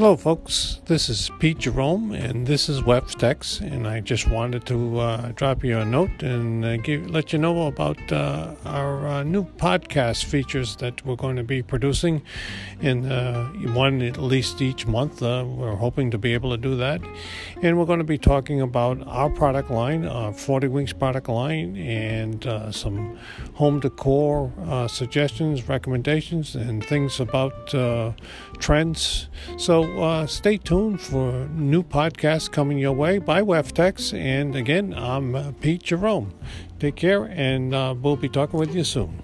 Hello, folks. This is Pete Jerome, and this is Weftex, and I just wanted to uh, drop you a note and uh, give, let you know about uh, our uh, new podcast features that we're going to be producing in uh, one at least each month. Uh, we're hoping to be able to do that, and we're going to be talking about our product line, our 40 Wings product line, and some home decor suggestions, recommendations, and things about trends. So uh, stay tuned for new podcasts coming your way by Weftex. And again, I'm uh, Pete Jerome. Take care, and uh, we'll be talking with you soon.